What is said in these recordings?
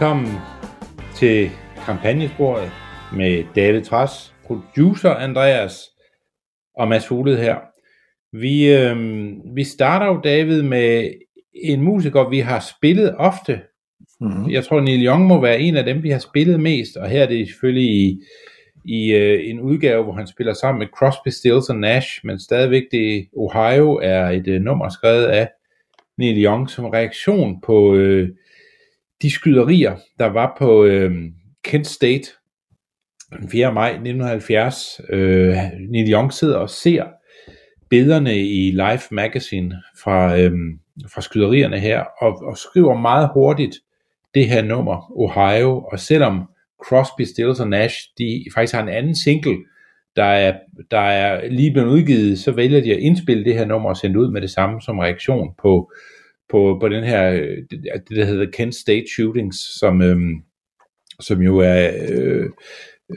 Velkommen til kampagnesporet med David Træs, producer Andreas og Mads Fugled her. Vi, øh, vi starter jo, David, med en musiker, vi har spillet ofte. Mm-hmm. Jeg tror, Neil Young må være en af dem, vi har spillet mest, og her er det selvfølgelig i, i øh, en udgave, hvor han spiller sammen med Crosby, Stills og Nash, men stadigvæk det Ohio er et øh, nummer skrevet af Neil Young som reaktion på øh, de skyderier, der var på øh, Kent State den 4. maj 1970. Øh, Neil Young sidder og ser billederne i Life Magazine fra, øh, fra skyderierne her, og, og skriver meget hurtigt det her nummer, Ohio, og selvom Crosby, Stills og Nash, de faktisk har en anden single, der er, der er lige blevet udgivet, så vælger de at indspille det her nummer og sende ud med det samme som reaktion på, på, på den her, øh, det, det der hedder Kent State Shootings, som, øh, som jo er øh,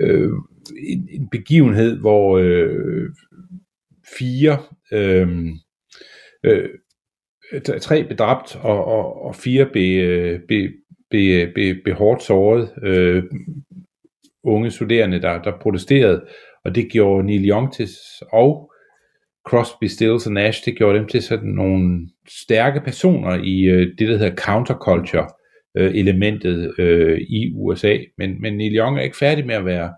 øh, en, en begivenhed, hvor øh, fire, øhm, øh, øh, tre blev dræbt, og, og, og fire blev, øh, blev, blev, blev, blev hårdt såret, øh, unge studerende, der, der protesterede, og det gjorde Neil Young til, og Crosby, Stills og Nash, det gjorde dem til sådan nogle stærke personer i øh, det, der hedder counterculture øh, elementet øh, i USA. Men, men Neil Young er ikke færdig med at være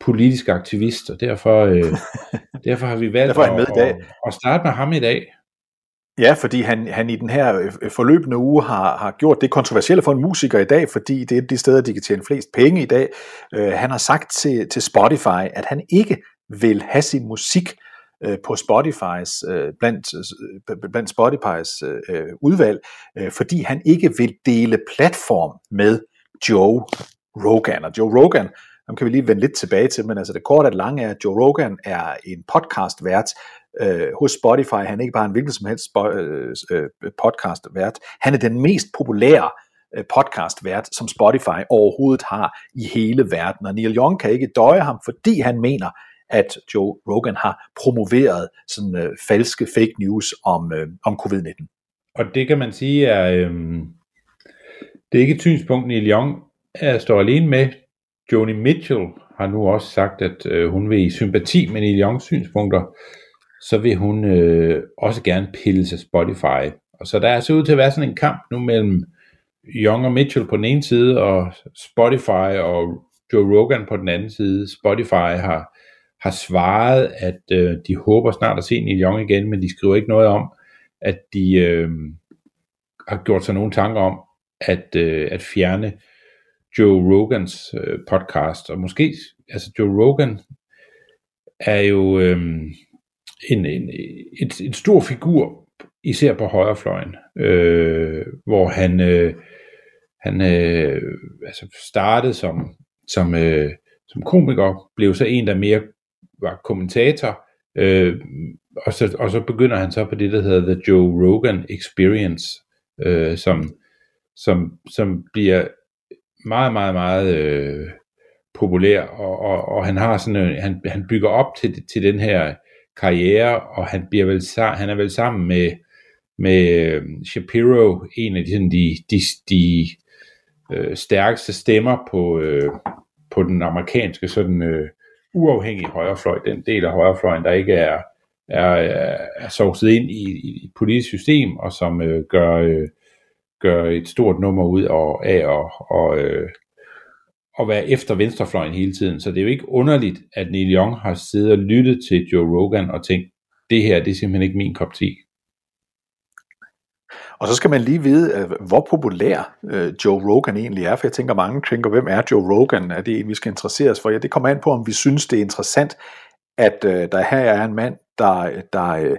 politisk aktivist, og derfor, øh, derfor har vi valgt han med at, i dag. at, at starte med ham i dag. Ja, fordi han, han i den her øh, forløbende uge har, har gjort det kontroversielle for en musiker i dag, fordi det er de steder, de kan tjene flest penge i dag. Uh, han har sagt til, til Spotify, at han ikke vil have sin musik øh, på Spotify's, øh, blandt, øh, blandt Spotify's øh, udvalg, øh, fordi han ikke vil dele platform med Joe Rogan. Og Joe Rogan, ham kan vi lige vende lidt tilbage til, men altså det korte og lange er, at Joe Rogan er en podcast-vært øh, hos Spotify. Han er ikke bare en hvilken som helst øh, øh, podcast-vært. Han er den mest populære øh, podcast-vært, som Spotify overhovedet har i hele verden. Og Neil Young kan ikke døje ham, fordi han mener, at Joe Rogan har promoveret sådan øh, falske fake news om, øh, om covid-19. Og det kan man sige er, øh, det er ikke et synspunkt, Neil Young er, står alene med. Joni Mitchell har nu også sagt, at øh, hun vil i sympati med Neil Youngs synspunkter, så vil hun øh, også gerne pille sig Spotify. Og så der er så ud til at være sådan en kamp nu mellem Young og Mitchell på den ene side, og Spotify og Joe Rogan på den anden side. Spotify har, har svaret, at øh, de håber snart at se Neil Young igen, men de skriver ikke noget om, at de øh, har gjort sig nogle tanker om at, øh, at fjerne Joe Rogans øh, podcast. Og måske, altså Joe Rogan er jo øh, en, en, et, en stor figur især på højrefløjen, øh, hvor han, øh, han øh, altså startede som, som, øh, som komiker, blev så en, der mere var kommentator, øh, og, så, og så begynder han så på det, der hedder The Joe Rogan Experience, øh, som, som, som bliver meget, meget, meget øh, populær, og, og, og han har sådan en, han, han bygger op til, til den her karriere, og han bliver vel han er vel sammen med med øh, Shapiro, en af de, sådan, de, de, de øh, stærkeste stemmer på, øh, på den amerikanske sådan øh, uafhængig højrefløj, den del af højrefløjen, der ikke er, er, er sovset ind i, i et politisk system, og som øh, gør, øh, gør et stort nummer ud af, af og, og, øh, at være efter venstrefløjen hele tiden. Så det er jo ikke underligt, at Neil Young har siddet og lyttet til Joe Rogan og tænkt, det her det er simpelthen ikke min kop te. Og så skal man lige vide, øh, hvor populær øh, Joe Rogan egentlig er, for jeg tænker, mange tænker, hvem er Joe Rogan? Er det en, vi skal interessere os for? Ja, det kommer an på, om vi synes, det er interessant, at øh, der her er en mand, der, der,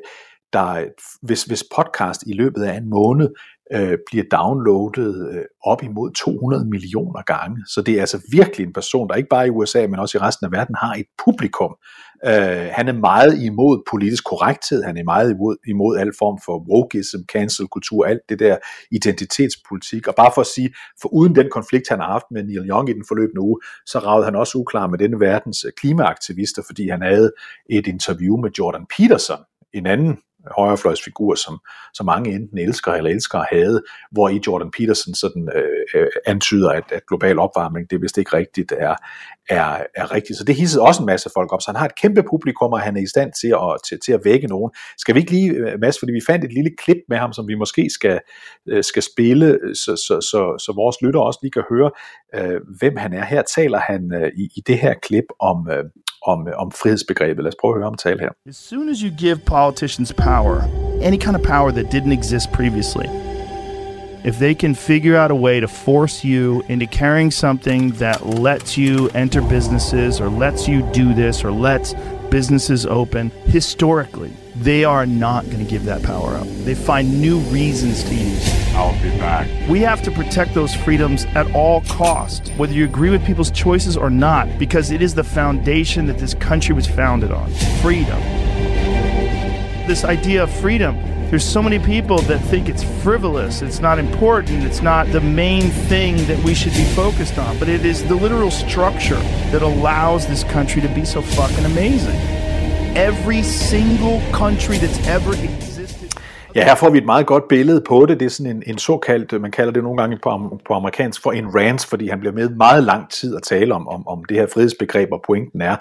der hvis, hvis podcast i løbet af en måned øh, bliver downloadet øh, op imod 200 millioner gange. Så det er altså virkelig en person, der ikke bare i USA, men også i resten af verden har et publikum. Øh, han er meget imod politisk korrekthed, han er meget imod, imod al form for wokeism, cancel kultur, alt det der identitetspolitik. Og bare for at sige, for uden den konflikt, han har haft med Neil Young i den forløbende uge, så ragede han også uklar med denne verdens øh, klimaaktivister, fordi han havde et interview med Jordan Peterson, en anden højrefløjsfigur, som, som mange enten elsker eller elsker at have, hvor i Jordan Peterson sådan øh, øh antyder, at, at global opvarmning, det er vist ikke rigtigt er, er, er rigtigt. Så det hissede også en masse folk op, så han har et kæmpe publikum, og han er i stand til at, til, til at vække nogen. Skal vi ikke lige, øh, Mads, fordi vi fandt et lille klip med ham, som vi måske skal, øh, skal spille, så, så, så, så vores lytter også lige kan høre, øh, hvem han er. Her taler han øh, i, i det her klip om, øh, om, om frihedsbegrebet. Lad os prøve at høre ham tale her. As soon as you give politicians power, any kind of power that didn't exist previously, if they can figure out a way to force you into carrying something that lets you enter businesses or lets you do this or lets businesses open, historically, they are not going to give that power up. They find new reasons to use it. I'll be back. We have to protect those freedoms at all cost, whether you agree with people's choices or not, because it is the foundation that this country was founded on freedom. This idea of freedom, there's so many people that think it's frivolous, it's not important, it's not the main thing that we should be focused on, but it is the literal structure that allows this country to be so fucking amazing. Every single country that's ever existed. Ja, her får vi et meget godt billede på det. Det er sådan en, en såkaldt, man kalder det nogle gange på, på amerikansk for en rant, fordi han bliver med meget lang tid at tale om, om, om det her frihedsbegreb, og pointen er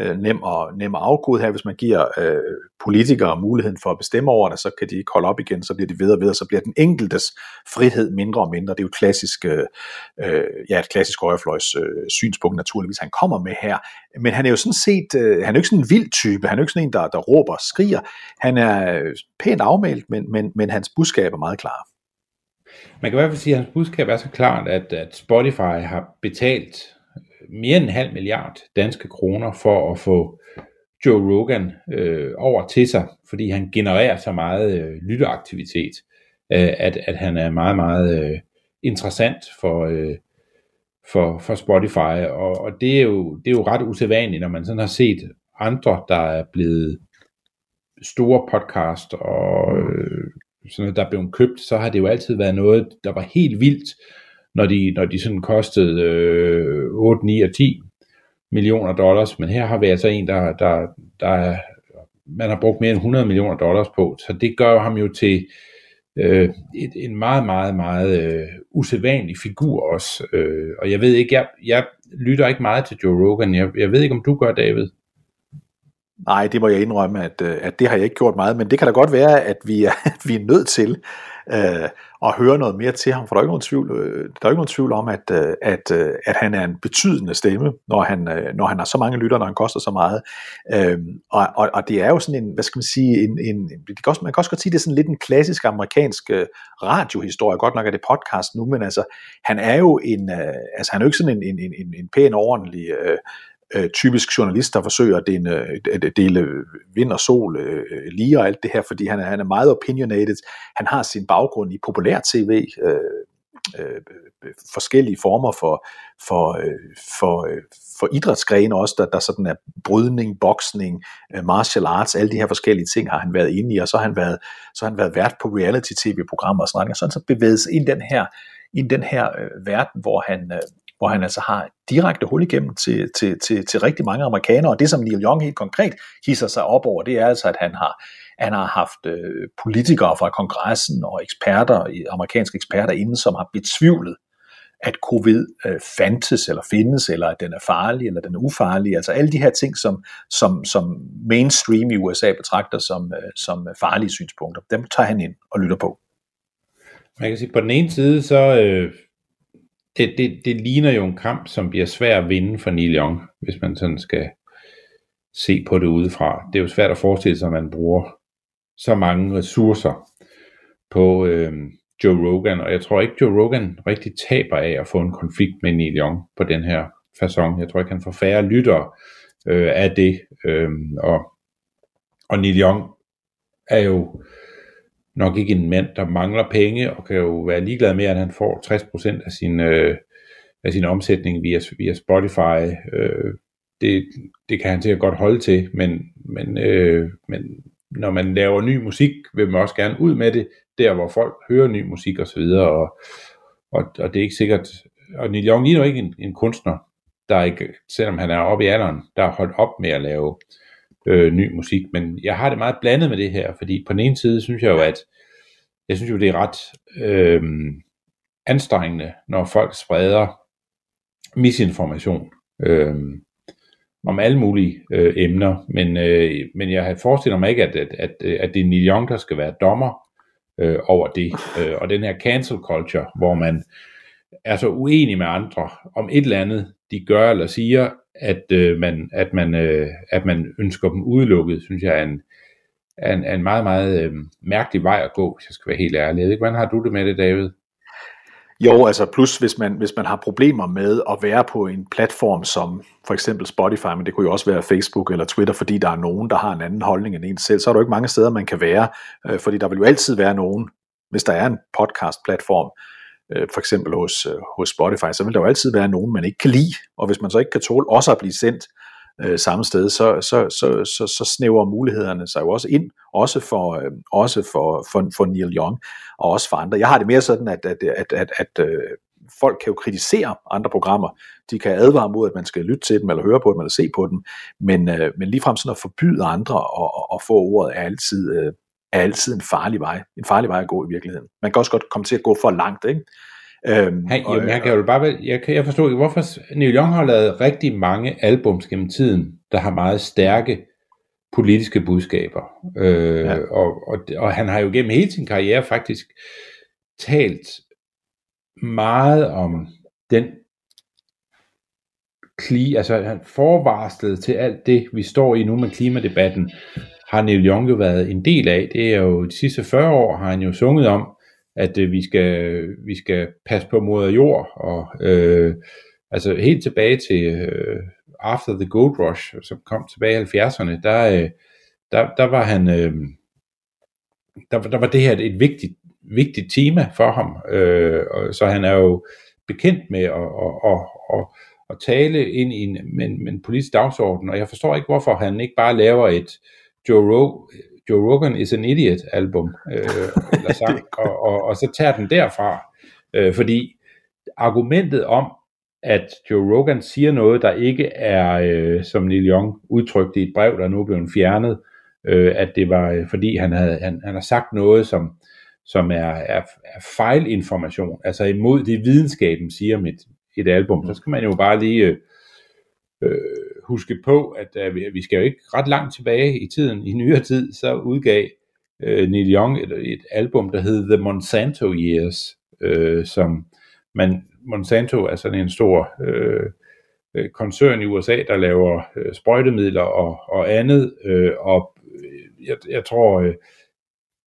øh, nem, og, nem at afkode her. Hvis man giver øh, politikere muligheden for at bestemme over det, så kan de ikke holde op igen, så bliver de ved og ved, og så bliver den enkeltes frihed mindre og mindre. Det er jo et klassisk, øh, øh ja, et klassisk højrefløjs øh, synspunkt naturligvis, han kommer med her. Men han er jo sådan set, øh, han er jo ikke sådan en vild type, han er jo ikke sådan en, der, der råber og skriger. Han er øh, pænt afmalt, men, men, men hans budskab er meget klar. Man kan i hvert fald sige, at hans budskab er så klart, at, at Spotify har betalt mere end en halv milliard danske kroner for at få Joe Rogan øh, over til sig, fordi han genererer så meget øh, lytteaktivitet, øh, at, at han er meget, meget øh, interessant for, øh, for, for Spotify, og, og det, er jo, det er jo ret usædvanligt, når man sådan har set andre, der er blevet store podcast og øh, sådan noget, der er blevet købt, så har det jo altid været noget, der var helt vildt, når de, når de sådan kostede øh, 8, 9 og 10 millioner dollars, men her har vi altså en, der, der, der er, man har brugt mere end 100 millioner dollars på, så det gør ham jo til øh, et, en meget, meget, meget øh, usædvanlig figur også, øh, og jeg ved ikke, jeg, jeg lytter ikke meget til Joe Rogan, jeg, jeg ved ikke, om du gør, David? Nej, det må jeg indrømme, at, øh, at det har jeg ikke gjort meget, men det kan da godt være, at vi er, at vi er nødt til øh, og høre noget mere til ham, for der er ikke nogen tvivl, øh, der er ikke nogen tvivl om, at, øh, at, øh, at han er en betydende stemme, når han, når han har så mange lytter, når han koster så meget. Øh, og, og, og det er jo sådan en, hvad skal man sige, en, en, det kan også, man kan også godt sige, det er sådan lidt en klassisk amerikansk radiohistorie, godt nok er det podcast nu, men altså, han er jo en, altså han er jo ikke sådan en, en, en, en pæn, ordentlig øh, øh, typisk journalist, der forsøger at dele, øh, at øh, dele vind og sol øh, øh, lige og alt det her, fordi han er, han er meget opinionated. Han har sin baggrund i populær tv, øh, øh, forskellige former for, for, øh, for, øh, for idrætsgrene også, der, der sådan er brydning, boksning, øh, martial arts, alle de her forskellige ting har han været inde i, og så har han været, så har han været vært på reality-tv-programmer og sådan noget, og sådan så bevæget sig ind i den her, ind den her øh, verden, hvor han, øh, hvor han altså har direkte hul igennem til, til, til, til rigtig mange amerikanere, og det som Neil Young helt konkret hisser sig op over, det er altså, at han har, han har haft øh, politikere fra kongressen og eksperter, amerikanske eksperter inden, som har betvivlet, at covid øh, fandtes eller findes, eller at den er farlig, eller den er ufarlig. Altså alle de her ting, som, som, som mainstream i USA betragter som, øh, som farlige synspunkter, dem tager han ind og lytter på. Man kan sige, på den ene side, så øh, det, det, det ligner jo en kamp, som bliver svær at vinde for Neil Young, hvis man sådan skal se på det udefra. Det er jo svært at forestille sig, at man bruger så mange ressourcer på øh, Joe Rogan, og jeg tror ikke, Joe Rogan rigtig taber af at få en konflikt med Neil Young på den her façon. Jeg tror ikke, han får færre lyttere øh, af det, øh, og, og Neil Young er jo nok ikke en mand, der mangler penge, og kan jo være ligeglad med, at han får 60% af sin, øh, af sin omsætning via, via Spotify. Øh, det, det kan han sikkert godt holde til, men, men, øh, men når man laver ny musik, vil man også gerne ud med det, der hvor folk hører ny musik osv., og, og, og, og det er ikke sikkert, og Neil Young er jo ikke en, en kunstner, der ikke, selvom han er oppe i alderen, der har holdt op med at lave øh, øh, ny musik, men jeg har det meget blandet med det her, fordi på den ene side synes jeg jo, at jeg synes jo, det er ret øh, anstrengende, når folk spreder misinformation. Øh, om alle mulige øh, emner, men, øh, men jeg forestiller mig ikke, at, at, at, at det er Neil Young, der skal være dommer øh, over det. Øh, og den her cancel culture, hvor man er så uenig med andre om et eller andet, de gør eller siger, at, øh, man, at, man, øh, at man ønsker dem udelukket, synes jeg er en, er en, er en meget, meget øh, mærkelig vej at gå, hvis jeg skal være helt ærlig. Jeg ved ikke, hvordan har du det med det, David? Jo, altså plus hvis man, hvis man har problemer med at være på en platform som for eksempel Spotify, men det kunne jo også være Facebook eller Twitter, fordi der er nogen, der har en anden holdning end en selv, så er der jo ikke mange steder, man kan være, øh, fordi der vil jo altid være nogen, hvis der er en podcast-platform, øh, for eksempel hos, øh, hos Spotify, så vil der jo altid være nogen, man ikke kan lide, og hvis man så ikke kan tåle også at blive sendt øh, samme sted, så, så, så, så, så snæver mulighederne sig jo også ind, også for, øh, også for, for, for Neil Young, og også for andre. Jeg har det mere sådan, at, at, at, at, at øh, folk kan jo kritisere andre programmer. De kan advare mod, at man skal lytte til dem, eller høre på dem, eller se på dem, men, øh, men ligefrem sådan at forbyde andre at, at få ordet er altid, øh, er altid en farlig vej. En farlig vej at gå i virkeligheden. Man kan også godt komme til at gå for langt, ikke? Øhm, han, og, jamen, jeg kan jo bare, jeg, kan, jeg forstår ikke, hvorfor Neil Young har lavet rigtig mange albums gennem tiden, der har meget stærke politiske budskaber. Øh, ja. og, og, og han har jo gennem hele sin karriere faktisk talt meget om den kli, altså han forvarslet til alt det, vi står i nu med klimadebatten, har Neil Young jo været en del af. Det er jo de sidste 40 år, har han jo sunget om, at øh, vi, skal, vi skal passe på moder jord, og øh, altså helt tilbage til øh, After the Gold Rush, som kom tilbage i 70'erne, der, øh, der, der var han, øh, der, der var det her et vigtigt, vigtigt tema for ham, øh, og, så han er jo bekendt med at, at, at, at, at tale ind i en, en, en politisk dagsorden, og jeg forstår ikke, hvorfor han ikke bare laver et Joe, Rogan, Joe Rogan is an idiot album, øh, eller sang, og, og, og så tager den derfra, øh, fordi argumentet om, at Joe Rogan siger noget, der ikke er, øh, som Neil Young udtrykte i et brev, der nu er blevet fjernet, øh, at det var øh, fordi han havde han, han har sagt noget, som, som er, er, er fejlinformation, altså imod det videnskaben siger med et, et album, så skal man jo bare lige øh, øh, huske på, at øh, vi skal jo ikke ret langt tilbage i tiden, i nyere tid, så udgav øh, Neil Young et, et album, der hed The Monsanto Years, øh, som man, Monsanto er sådan en stor øh, øh koncern i USA, der laver øh, sprøjtemidler og, og andet, øh, og øh, jeg, jeg tror, øh,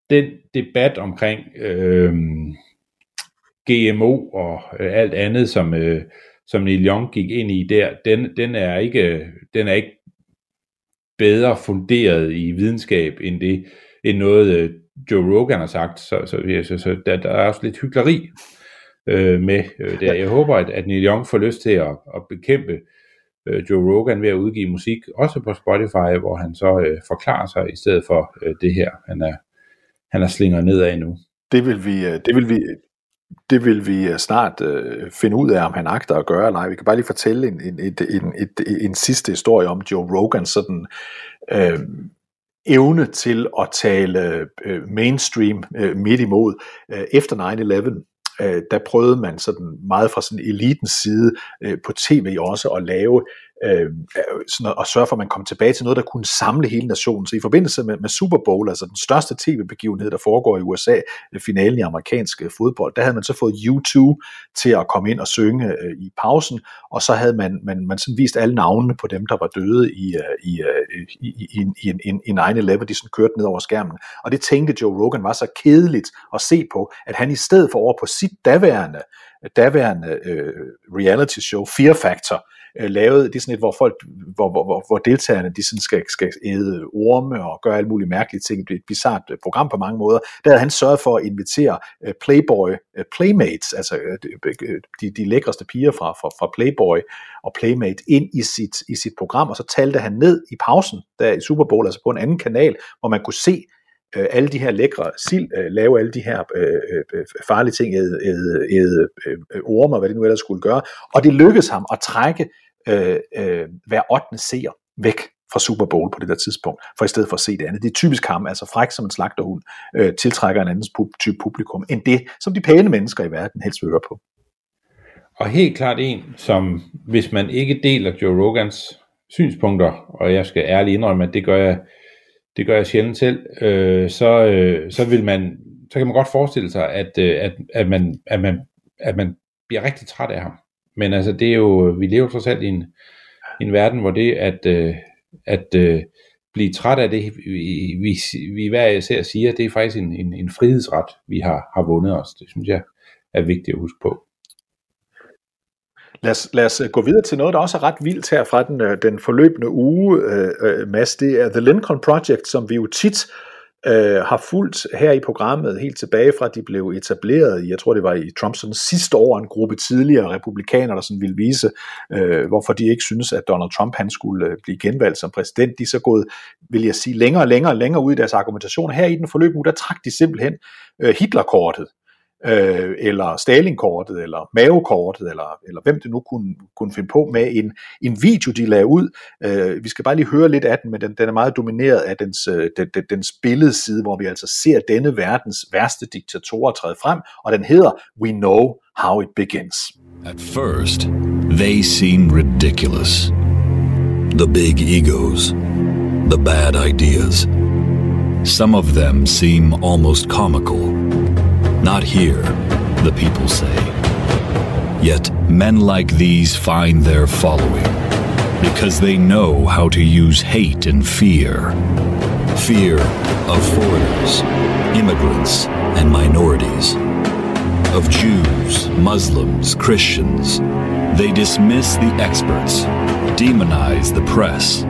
den debat omkring øh, GMO og øh, alt andet, som, øh, som Neil Young gik ind i der, den, den, er, ikke, den er ikke bedre funderet i videnskab end det, end noget øh, Joe Rogan har sagt, så, så, så, så der, der er også lidt hyggeleri øh, med øh, det. Jeg håber, at, at Neil Young får lyst til at, at bekæmpe øh, Joe Rogan ved at udgive musik, også på Spotify, hvor han så øh, forklarer sig i stedet for øh, det her, han er, han er slinger nedad nu. Det vil vi, øh, det vil vi, det vil vi øh, snart øh, finde ud af, om han agter at gøre eller ej. Vi kan bare lige fortælle en, en, en, en, en, en sidste historie om Joe Rogan, sådan øh, evne til at tale øh, mainstream øh, midt imod. Øh, efter 9-11, øh, der prøvede man sådan meget fra sådan elitens side øh, på tv også at lave Øhm, øh, sådan at, sørge for, at man kom tilbage til noget, der kunne samle hele nationen. Så i forbindelse med, med Super Bowl, altså den største tv-begivenhed, der foregår i USA, øh, finalen i amerikansk øh, fodbold, der havde man så fået U2 til at komme ind og synge øh, i pausen, og så havde man, man, man sådan vist alle navnene på dem, der var døde i, øh, i, øh, i, i, i, i, i 9-11, de sådan kørte ned over skærmen. Og det tænkte Joe Rogan var så kedeligt at se på, at han i stedet for over på sit daværende daværende øh, reality show Fear Factor, øh, lavet, det er sådan et, hvor folk, hvor, hvor, hvor, hvor deltagerne, de sådan skal, skal æde orme og gøre alle mulige mærkelige ting. Det er et bizart øh, program på mange måder. Der havde han sørget for at invitere øh, Playboy øh, Playmates, altså øh, øh, de, de lækreste piger fra, fra, fra Playboy og Playmate ind i sit, i sit program, og så talte han ned i pausen der i Super Bowl, altså på en anden kanal, hvor man kunne se øh, alle de her lækre sild, øh, lave alle de her øh, øh, øh farlige ting, æde, æde, æde øh, orme, hvad det nu ellers skulle gøre. Og det lykkedes ham at trække øh, øh, hver 8. seer væk fra Super Bowl på det der tidspunkt, for i stedet for at se det andet. Det er typisk ham, altså fræk som en slagterhund, øh, tiltrækker en anden type publikum, end det, som de pæne mennesker i verden helst vil høre på. Og helt klart en, som hvis man ikke deler Joe Rogans synspunkter, og jeg skal ærligt indrømme, at det gør jeg det gør jeg sjældent selv, øh, så, øh, så vil man, så kan man godt forestille sig, at, øh, at, at, man, at, man, at man bliver rigtig træt af ham. Men altså, det er jo, vi lever trods alt i en, i en verden, hvor det at, øh, at øh, blive træt af det, vi, vi, vi hver især siger, det er faktisk en, en, en frihedsret, vi har, har vundet os. Det synes jeg er vigtigt at huske på. Lad os, lad os øh, gå videre til noget, der også er ret vildt her fra den, øh, den forløbende uge, øh, øh, Mads. Det er The Lincoln Project, som vi jo tit øh, har fulgt her i programmet helt tilbage fra, at de blev etableret, jeg tror det var i Trumps sidste år, en gruppe tidligere republikanere, der sådan ville vise, øh, hvorfor de ikke synes, at Donald Trump han skulle øh, blive genvalgt som præsident. De er så gået, vil jeg sige, længere og længere og længere ud i deres argumentation. Her i den forløb uge, der trak de simpelthen øh, Hitlerkortet øh, eller Stalingkortet, eller Mao-kortet, eller, eller hvem det nu kunne, kunne finde på med en, en video, de lagde ud. Øh, vi skal bare lige høre lidt af den, men den, den er meget domineret af dens, øh, den, den, dens billedside, hvor vi altså ser denne verdens værste diktatorer træde frem, og den hedder We Know How It Begins. At first, they seem ridiculous. The big egos, the bad ideas. Some of them seem almost comical. Not here, the people say. Yet men like these find their following because they know how to use hate and fear. Fear of foreigners, immigrants, and minorities. Of Jews, Muslims, Christians. They dismiss the experts, demonize the press,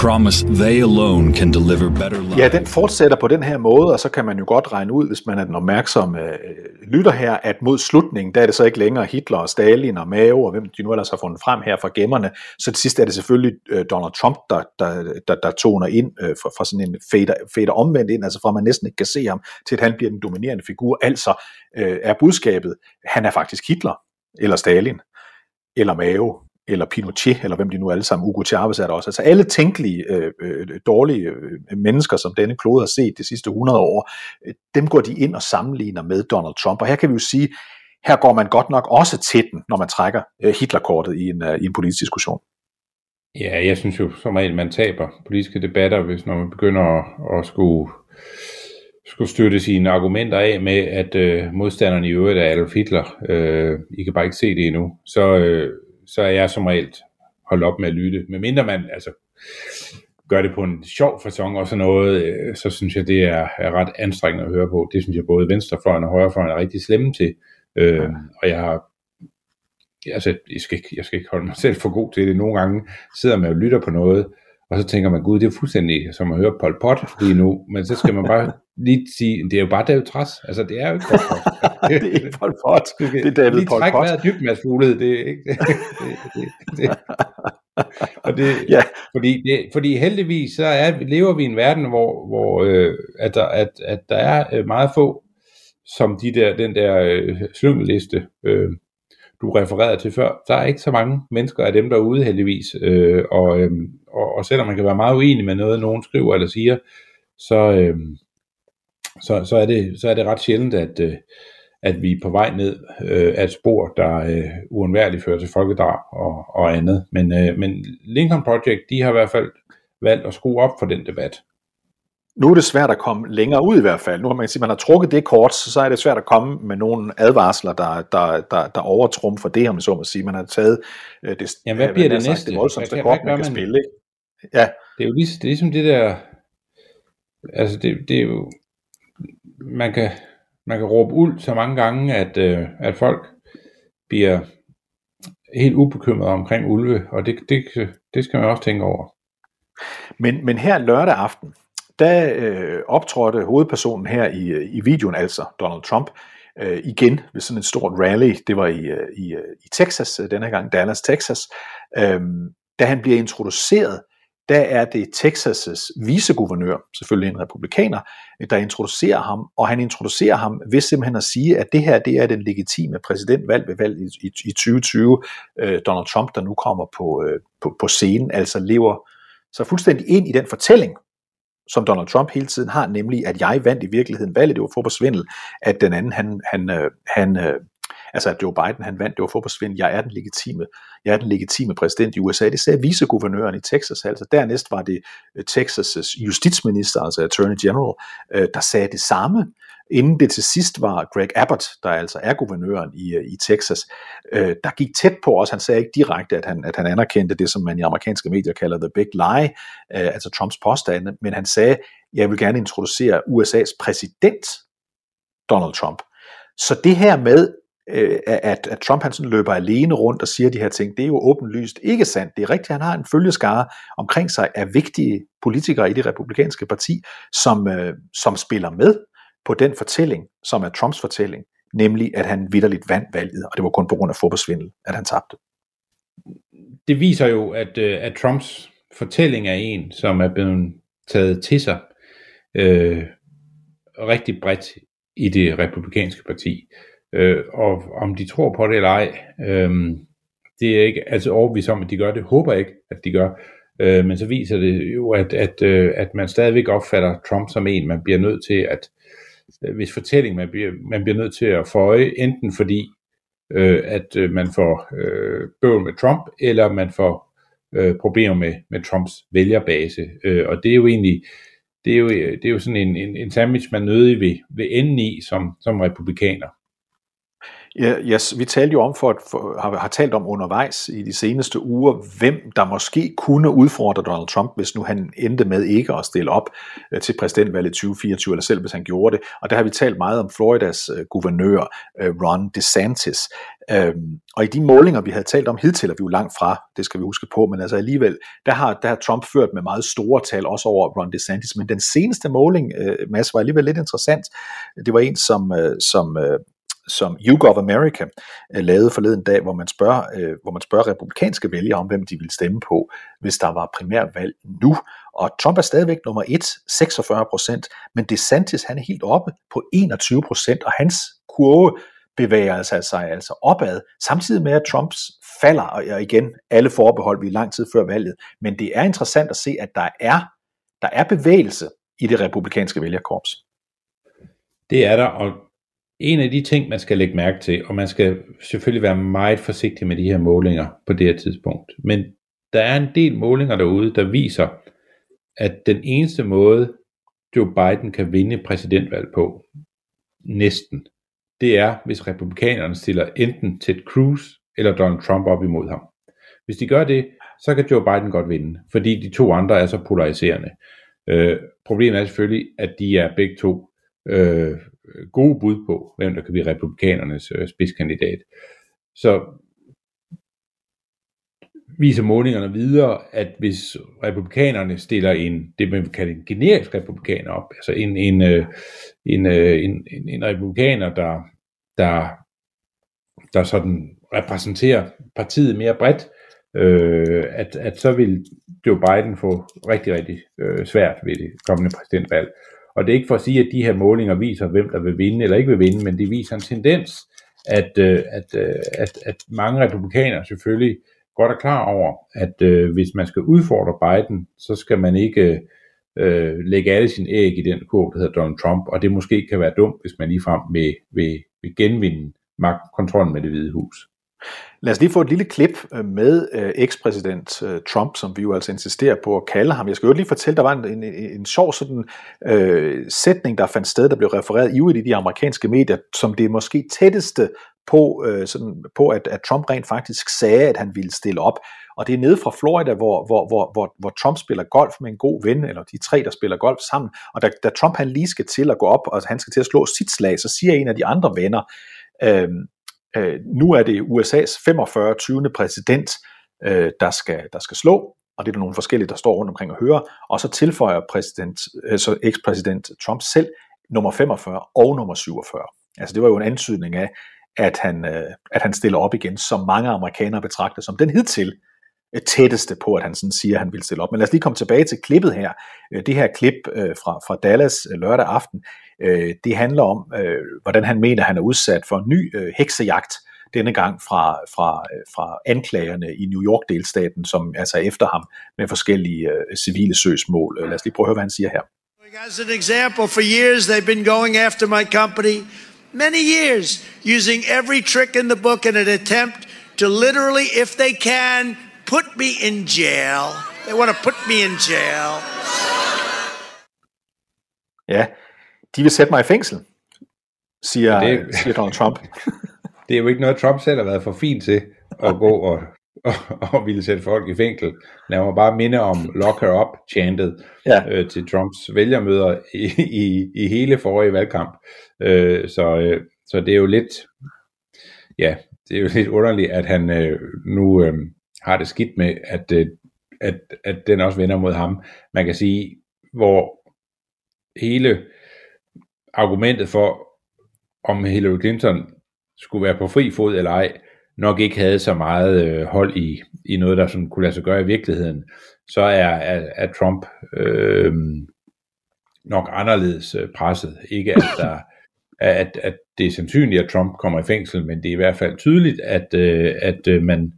promise they alone can deliver better lives. Ja, den fortsætter på den her måde, og så kan man jo godt regne ud, hvis man er den opmærksomme øh, lytter her, at mod slutningen, der er det så ikke længere Hitler og Stalin og Mao, og hvem de nu ellers har fundet frem her fra gemmerne. Så til sidst er det selvfølgelig øh, Donald Trump, der, der, der, der toner ind øh, fra, fra sådan en fader, fader omvendt ind, altså fra man næsten ikke kan se ham, til at han bliver den dominerende figur. Altså øh, er budskabet, han er faktisk Hitler, eller Stalin, eller Mao, eller Pinochet, eller hvem de nu alle sammen, Hugo Chavez er der også. Altså alle tænkelige øh, øh dårlige øh, mennesker, som denne klode har set de sidste 100 år, øh, dem går de ind og sammenligner med Donald Trump. Og her kan vi jo sige, her går man godt nok også til den, når man trækker øh, Hitlerkortet i en, øh, i en politisk diskussion. Ja, jeg synes jo som regel, man taber politiske debatter, hvis når man begynder at, at skulle, skulle støtte sine argumenter af med, at øh, modstanderne i øvrigt er Adolf Hitler. Øh, I kan bare ikke se det endnu. Så, øh, så er jeg som regel holdt op med at lytte. Men mindre man altså, gør det på en sjov fasong og sådan noget, øh, så synes jeg, det er, er ret anstrengende at høre på. Det synes jeg både venstrefløjen og højrefløjen er rigtig slemme til. Øh, og jeg har altså, jeg skal, ikke, jeg skal ikke holde mig selv for god til det. Nogle gange sidder man og lytter på noget, og så tænker man, gud, det er fuldstændig som at høre Pol Pot lige nu, men så skal man bare lige sige, det er jo bare David Træs. Altså, det er jo ikke Pol Pot. det er ikke Pol Pot, det er David lige Pol Pot. vejret dybt, Mads Fuglede. Det er ikke... Det, det, det, det. Og det, Ja. fordi, det, fordi heldigvis så er, lever vi i en verden, hvor, hvor øh, at, der, at, at der er øh, meget få, som de der, den der øh, slyngelliste, øh, du refererede til før, der er ikke så mange mennesker af dem derude heldigvis, øh, og, øh, og, og selvom man kan være meget uenig med noget, nogen skriver eller siger, så, øh, så, så, er, det, så er det ret sjældent, at, øh, at vi er på vej ned øh, af et spor, der øh, uundværligt fører til folkedrab og, og andet. Men, øh, men Lincoln Project, de har i hvert fald valgt at skrue op for den debat. Nu er det svært at komme længere ud i hvert fald. Nu har man sige, man har trukket det kort, så er det svært at komme med nogle advarsler, der, der, der, der overtrumfer det, om så må sige. Man har taget øh, det, Jamen, hvad bliver det sagt, næste? det voldsomste Hvad kan- kort, hvad man kan man? spille. Ikke? Ja, Det er jo ligesom, det er ligesom det der, altså det, det er jo, man kan, man kan råbe uld så mange gange, at, øh, at folk bliver helt ubekymrede omkring ulve, og det, det, det skal man også tænke over. Men, men her lørdag aften, der øh, optrådte hovedpersonen her i, øh, i videoen, altså Donald Trump, øh, igen ved sådan en stort rally. Det var i, øh, i, øh, i Texas, denne her gang Dallas, Texas. Øh, da han bliver introduceret, der er det Texas' viceguvernør, selvfølgelig en republikaner, der introducerer ham, og han introducerer ham ved simpelthen at sige, at det her det er den legitime præsidentvalg ved valg i, i, i 2020. Øh, Donald Trump, der nu kommer på, øh, på, på scenen, altså lever så fuldstændig ind i den fortælling, som Donald Trump hele tiden har, nemlig at jeg vandt i virkeligheden valget, det var for på svindel, at den anden, han, han, øh, han øh, altså at Joe Biden, han vandt, det var fodboldsvind. jeg er den legitime, jeg er den legitime præsident i USA, det sagde viceguvernøren i Texas, altså dernæst var det øh, Texas' justitsminister, altså Attorney General, øh, der sagde det samme, inden det til sidst var Greg Abbott, der altså er guvernøren i, øh, i Texas, øh, der gik tæt på os. Han sagde ikke direkte, at han, at han anerkendte det, som man i amerikanske medier kalder the big lie, øh, altså Trumps påstande, men han sagde, jeg vil gerne introducere USA's præsident, Donald Trump. Så det her med, øh, at, at Trump han sådan løber alene rundt og siger de her ting, det er jo åbenlyst ikke sandt. Det er rigtigt, han har en følgeskare omkring sig af vigtige politikere i det republikanske parti, som, øh, som spiller med på den fortælling, som er Trumps fortælling, nemlig at han vidderligt vandt valget, og det var kun på grund af fodboldsvindel, at han tabte. Det viser jo, at, øh, at Trumps fortælling er en, som er blevet taget til sig øh, rigtig bredt i det republikanske parti. Øh, og om de tror på det eller ej, øh, det er ikke altså overbevist om, at de gør det. Håber ikke, at de gør. Øh, men så viser det jo, at, at, øh, at man stadigvæk opfatter Trump som en, man bliver nødt til at, øh, hvis fortælling, man bliver, man bliver nødt til at få øje, enten fordi, øh, at øh, man får øh, bøvl med Trump, eller man får øh, problemer med, med Trumps vælgerbase. Øh, og det er jo egentlig, det er jo, det er jo sådan en, en, en sandwich, man nødig vil, vil ende i som, som republikaner. Ja, yes, vi talte jo om for, for har, har talt om undervejs i de seneste uger, hvem der måske kunne udfordre Donald Trump, hvis nu han endte med ikke at stille op øh, til præsidentvalget 2024, eller selv hvis han gjorde det. Og der har vi talt meget om Floridas øh, guvernør, øh, Ron DeSantis. Øhm, og i de målinger, vi havde talt om hidtil, er vi jo langt fra, det skal vi huske på, men altså alligevel, der har, der har Trump ført med meget store tal, også over Ron DeSantis. Men den seneste måling, øh, Mads, var alligevel lidt interessant. Det var en, som, øh, som øh, som YouGov America øh, lavede forleden dag, hvor man, spørger, øh, hvor man spørger republikanske vælgere om, hvem de ville stemme på, hvis der var primærvalg nu. Og Trump er stadigvæk nummer 1, 46 procent, men DeSantis han er helt oppe på 21 procent, og hans kurve bevæger altså sig altså opad, samtidig med at Trumps falder, og igen, alle forbehold vi lang tid før valget, men det er interessant at se, at der er, der er bevægelse i det republikanske vælgerkorps. Det er der, og en af de ting, man skal lægge mærke til, og man skal selvfølgelig være meget forsigtig med de her målinger på det her tidspunkt, men der er en del målinger derude, der viser, at den eneste måde, Joe Biden kan vinde præsidentvalg på, næsten, det er, hvis republikanerne stiller enten Ted Cruz eller Donald Trump op imod ham. Hvis de gør det, så kan Joe Biden godt vinde, fordi de to andre er så polariserende. Øh, problemet er selvfølgelig, at de er begge to øh, Øh, gode bud på, hvem der kan blive republikanernes øh, spidskandidat. Så viser målingerne videre, at hvis republikanerne stiller en, det man vil kalde en generisk republikaner op, altså en, en, øh, en, øh, en, en, en republikaner, der, der, der sådan repræsenterer partiet mere bredt, øh, at, at så vil Joe Biden få rigtig, rigtig øh, svært ved det kommende præsidentvalg. Og det er ikke for at sige, at de her målinger viser, hvem der vil vinde eller ikke vil vinde, men det viser en tendens, at, øh, at, øh, at, at mange republikanere selvfølgelig godt er klar over, at øh, hvis man skal udfordre Biden, så skal man ikke øh, lægge alle sine æg i den kurv, der hedder Donald Trump, og det måske kan være dumt, hvis man ligefrem vil, vil, vil genvinde magtkontrollen med det hvide hus. Lad os lige få et lille klip øh, med øh, ekspræsident øh, Trump, som vi jo altså insisterer på at kalde ham. Jeg skal jo lige fortælle, der var en, en, en sjov sådan, øh, sætning, der fandt sted, der blev refereret i i de amerikanske medier, som det måske tætteste på, øh, sådan, på at, at Trump rent faktisk sagde, at han ville stille op. Og det er nede fra Florida, hvor, hvor, hvor, hvor, hvor Trump spiller golf med en god ven, eller de tre, der spiller golf sammen. Og da, da Trump han lige skal til at gå op, og han skal til at slå sit slag, så siger en af de andre venner, øh, øh, nu er det USA's 45. 20. præsident, øh, der, skal, der skal slå, og det er der nogle forskellige, der står rundt omkring og hører, og så tilføjer præsident, altså ekspræsident Trump selv nummer 45 og nummer 47. Altså det var jo en antydning af, at han, øh, at han stiller op igen, som mange amerikanere betragter som den hidtil Øh, tætteste på, at han sådan siger, at han vil stille op. Men lad os lige komme tilbage til klippet her. Øh, det her klip øh, fra, fra Dallas lørdag aften, det handler om, hvordan han mener, at han er udsat for en ny heksejagt, denne gang fra, fra, fra anklagerne i New York-delstaten, som altså efter ham med forskellige civile søgsmål. Lad os lige prøve at høre, hvad han siger her. As an example, for years they've been going after my company many years using every trick in the book in an attempt to literally, if they can, put me in jail. They want to put me in jail. Ja, de vil sætte mig i fængsel, siger, det, siger Donald Trump. det er jo ikke noget, Trump selv har været for fint til at gå og, og, og ville sætte folk i fængsel. Lad mig bare minde om lock her up chantet ja. øh, til Trumps vælgermøder i, i, i hele forrige valgkamp. Øh, så, øh, så det er jo lidt, ja, det er jo lidt underligt, at han øh, nu øh, har det skidt med, at, øh, at, at den også vender mod ham. Man kan sige, hvor hele argumentet for, om Hillary Clinton skulle være på fri fod eller ej, nok ikke havde så meget øh, hold i, i noget, der sådan kunne lade sig gøre i virkeligheden, så er, er, er Trump øh, nok anderledes øh, presset. Ikke at der at, at det er sandsynligt, at Trump kommer i fængsel, men det er i hvert fald tydeligt, at, øh, at øh, man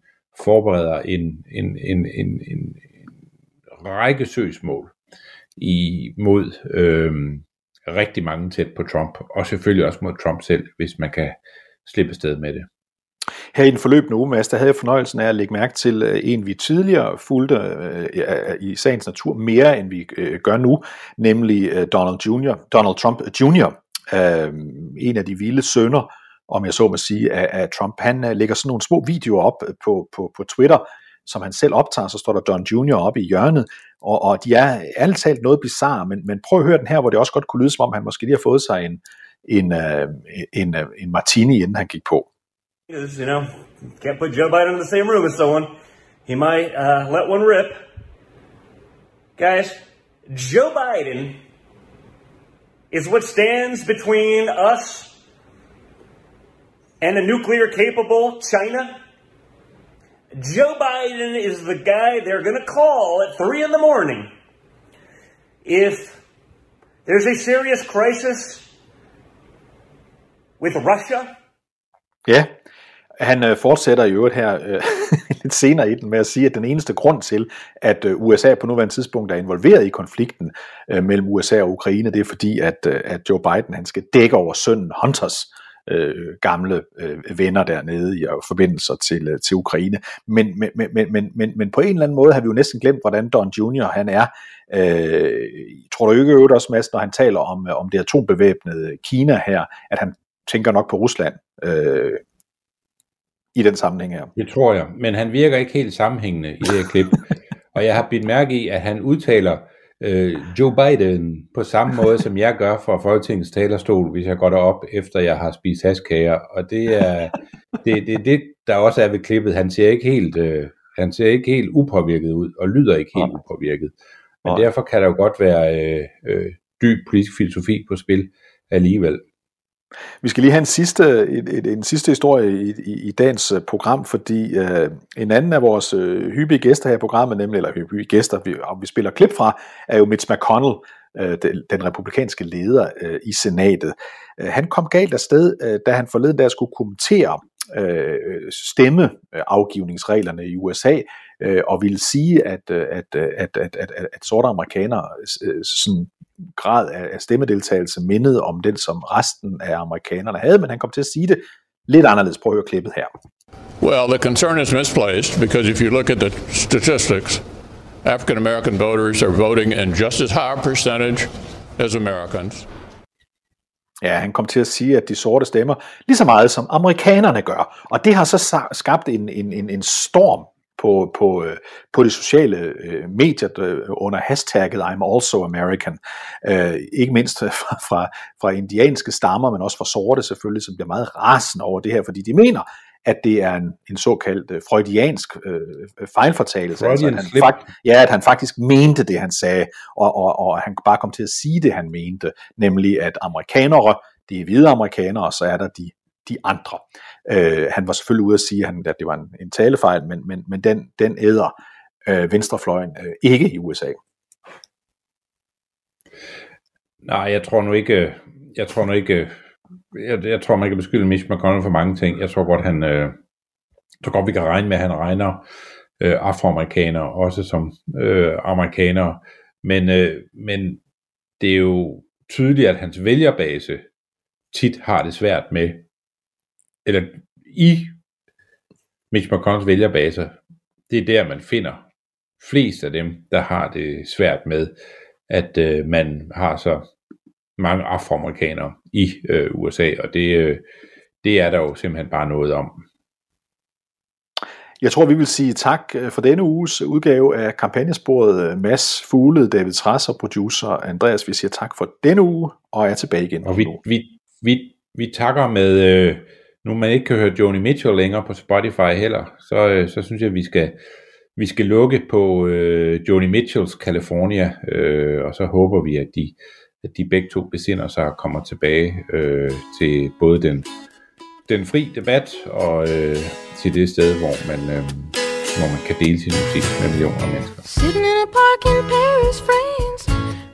forbereder en, en, en, en, en, række søgsmål imod øh, rigtig mange tæt på Trump, og selvfølgelig også mod Trump selv, hvis man kan slippe sted med det. Her i den forløbende uge, Mads, der havde jeg fornøjelsen af at lægge mærke til øh, en, vi tidligere fulgte øh, i sagens natur mere, end vi øh, gør nu, nemlig øh, Donald, Jr., Donald Trump øh, Jr., øh, en af de vilde sønner, om jeg så må sige, af, af Trump. Han uh, lægger sådan nogle små videoer op øh, på, på, på Twitter, som han selv optager, så står der Don Jr. op i hjørnet, og, og de er alt talt noget bizarre, men, men prøv at høre den her, hvor det også godt kunne lyde, som om han måske lige har fået sig en, en, uh, en, uh, en martini, inden han gik på. You know, can't put Joe Biden in the same room as someone. He might uh, let one rip. Guys, Joe Biden is what stands between us and a nuclear capable China. Joe Biden is the guy they're going to call at 3 in the morning if there's a serious crisis with Russia. Ja, han øh, fortsætter i øvrigt her øh, lidt senere i den med at sige, at den eneste grund til, at øh, USA på nuværende tidspunkt er involveret i konflikten øh, mellem USA og Ukraine, det er fordi, at, øh, at Joe Biden han skal dække over sønnen Hunters øh, gamle øh, venner dernede i og forbindelser til, øh, til Ukraine. Men, men, men, men, men, men på en eller anden måde har vi jo næsten glemt, hvordan Don Jr. han er. Øh, tror du ikke øvrigt også, Mads, når han taler om, om det atombevæbnede Kina her, at han tænker nok på Rusland. Øh, i den sammenhæng her. Det tror jeg, men han virker ikke helt sammenhængende i det her klip. og jeg har bidt mærke i, at han udtaler øh, Joe Biden på samme måde, som jeg gør fra Folketingets talerstol, hvis jeg går derop, efter jeg har spist haskager. Og det er det, det, det, der også er ved klippet. Han ser ikke helt, øh, Han ser ikke helt upåvirket ud, og lyder ikke helt Nej. upåvirket. Men Nej. derfor kan der jo godt være øh, øh, dyb politisk filosofi på spil alligevel. Vi skal lige have en sidste, et, en, en sidste historie i, i, i dagens øh, program, fordi øh, en anden af vores øh, hyppige gæster her i programmet, nemlig, eller hyppige gæster, vi, og vi spiller klip fra, er jo Mitch McConnell, øh, den, den republikanske leder øh, i senatet. Øh, han kom galt afsted, øh, da han forleden der skulle kommentere øh, stemmeafgivningsreglerne øh, i USA, øh, og ville sige, at, øh, at, øh, at, at, at, at, at sorte amerikanere øh, sådan grad af af stemmedeltagelse mindede om den, som resten af amerikanerne havde, men han kom til at sige det lidt anderledes. Prøv at høre klippet her. Well, the concern is misplaced because if you look at the statistics, African American voters are voting in just as high a percentage as Americans. Ja, han kom til at sige, at de sorte stemmer lige så meget, som amerikanerne gør. Og det har så skabt en, en, en, en storm på, på, øh, på de sociale øh, medier øh, under hashtagget I'm also American. Øh, ikke mindst fra, fra, fra indianske stammer, men også fra sorte selvfølgelig, som bliver meget rasende over det her, fordi de mener, at det er en, en såkaldt øh, freudiansk øh, fejlfortalelse. Altså, at, han fakt, ja, at han faktisk mente det, han sagde, og, og, og han bare kom til at sige det, han mente, nemlig at amerikanere, det er hvide amerikanere, og så er der de, de andre. Øh, han var selvfølgelig ude at sige, at, han, at det var en, en talefejl, men, men, men den, den æder øh, venstrefløjen øh, ikke i USA. Nej, jeg tror nu ikke, jeg tror nu ikke, jeg, jeg tror man kan beskylde Mitch McConnell for mange ting. Jeg tror godt, han, øh, jeg tror godt, vi kan regne med, at han regner øh, afroamerikanere også som øh, amerikanere. Men, øh, men det er jo tydeligt, at hans vælgerbase tit har det svært med, eller i Mitch McConnells vælgerbaser, det er der, man finder flest af dem, der har det svært med, at øh, man har så mange afroamerikanere i øh, USA, og det, øh, det er der jo simpelthen bare noget om. Jeg tror, vi vil sige tak øh, for denne uges udgave af kampagnesporet. Øh, Mads Fugle, David Trass og producer Andreas, vi siger tak for denne uge, og er tilbage igen. Og vi, vi, vi, vi takker med, øh, nu man ikke kan høre Joni Mitchell længere på Spotify heller, så, øh, så synes jeg, vi skal, vi skal lukke på øh, Joni Mitchells California, øh, og så håber vi, at de, at de begge to besinder sig og kommer tilbage øh, til både den, den fri debat og øh, til det sted, hvor man, øh, hvor man kan dele sin musik med millioner af mennesker. Sitting in a park in Paris, France,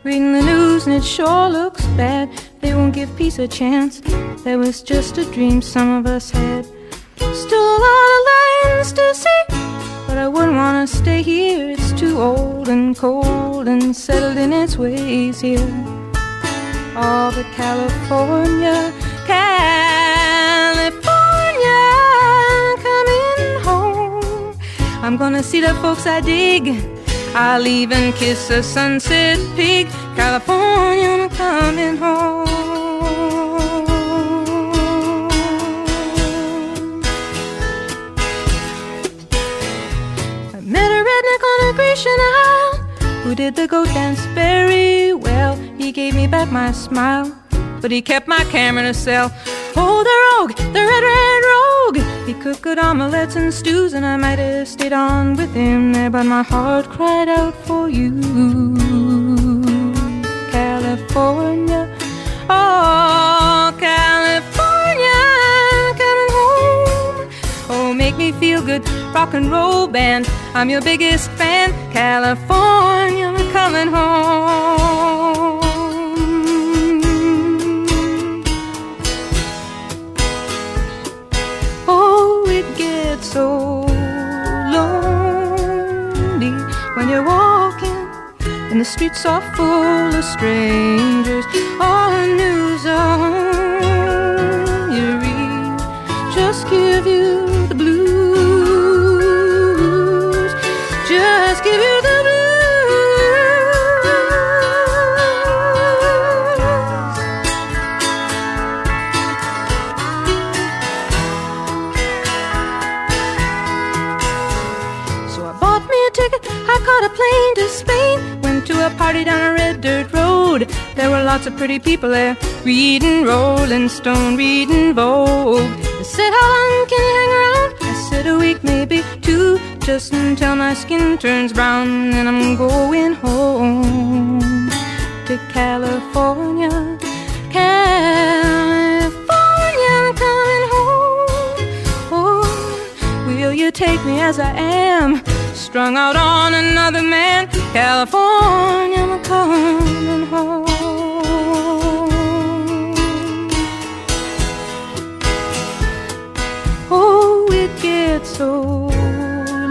reading the news and it sure looks bad. They won't give peace a chance. That was just a dream some of us had. Still a lot of lands to see, but I wouldn't wanna stay here. It's too old and cold and settled in its ways here. All but California, California, coming home. I'm gonna see the folks I dig. I'll even kiss a sunset pig. California, I'm coming home. I met a redneck on a Grecian Isle who did the goat dance very well. He gave me back my smile, but he kept my camera in a cell. Oh, the rogue, the red, red rogue. He cooked good omelets and stews, and I might have stayed on with him there, but my heart cried out for you. California, oh, California, coming home. Oh, make me feel good, rock and roll band. I'm your biggest fan, California, coming home. So lonely when you're walking and the streets are full of strangers. All the news on lots of pretty people there, reading Rolling Stone, reading Vogue. They said, How long can you hang around? I said, A week, maybe two, just until my skin turns brown. And I'm going home to California. California, I'm coming home. Oh, will you take me as I am? Strung out on another man. California, I'm coming home. So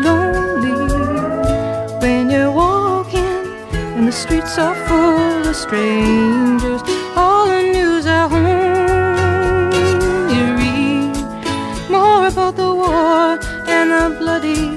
lonely when you're walking and the streets are full of strangers. All the news at home, you read more about the war and the bloody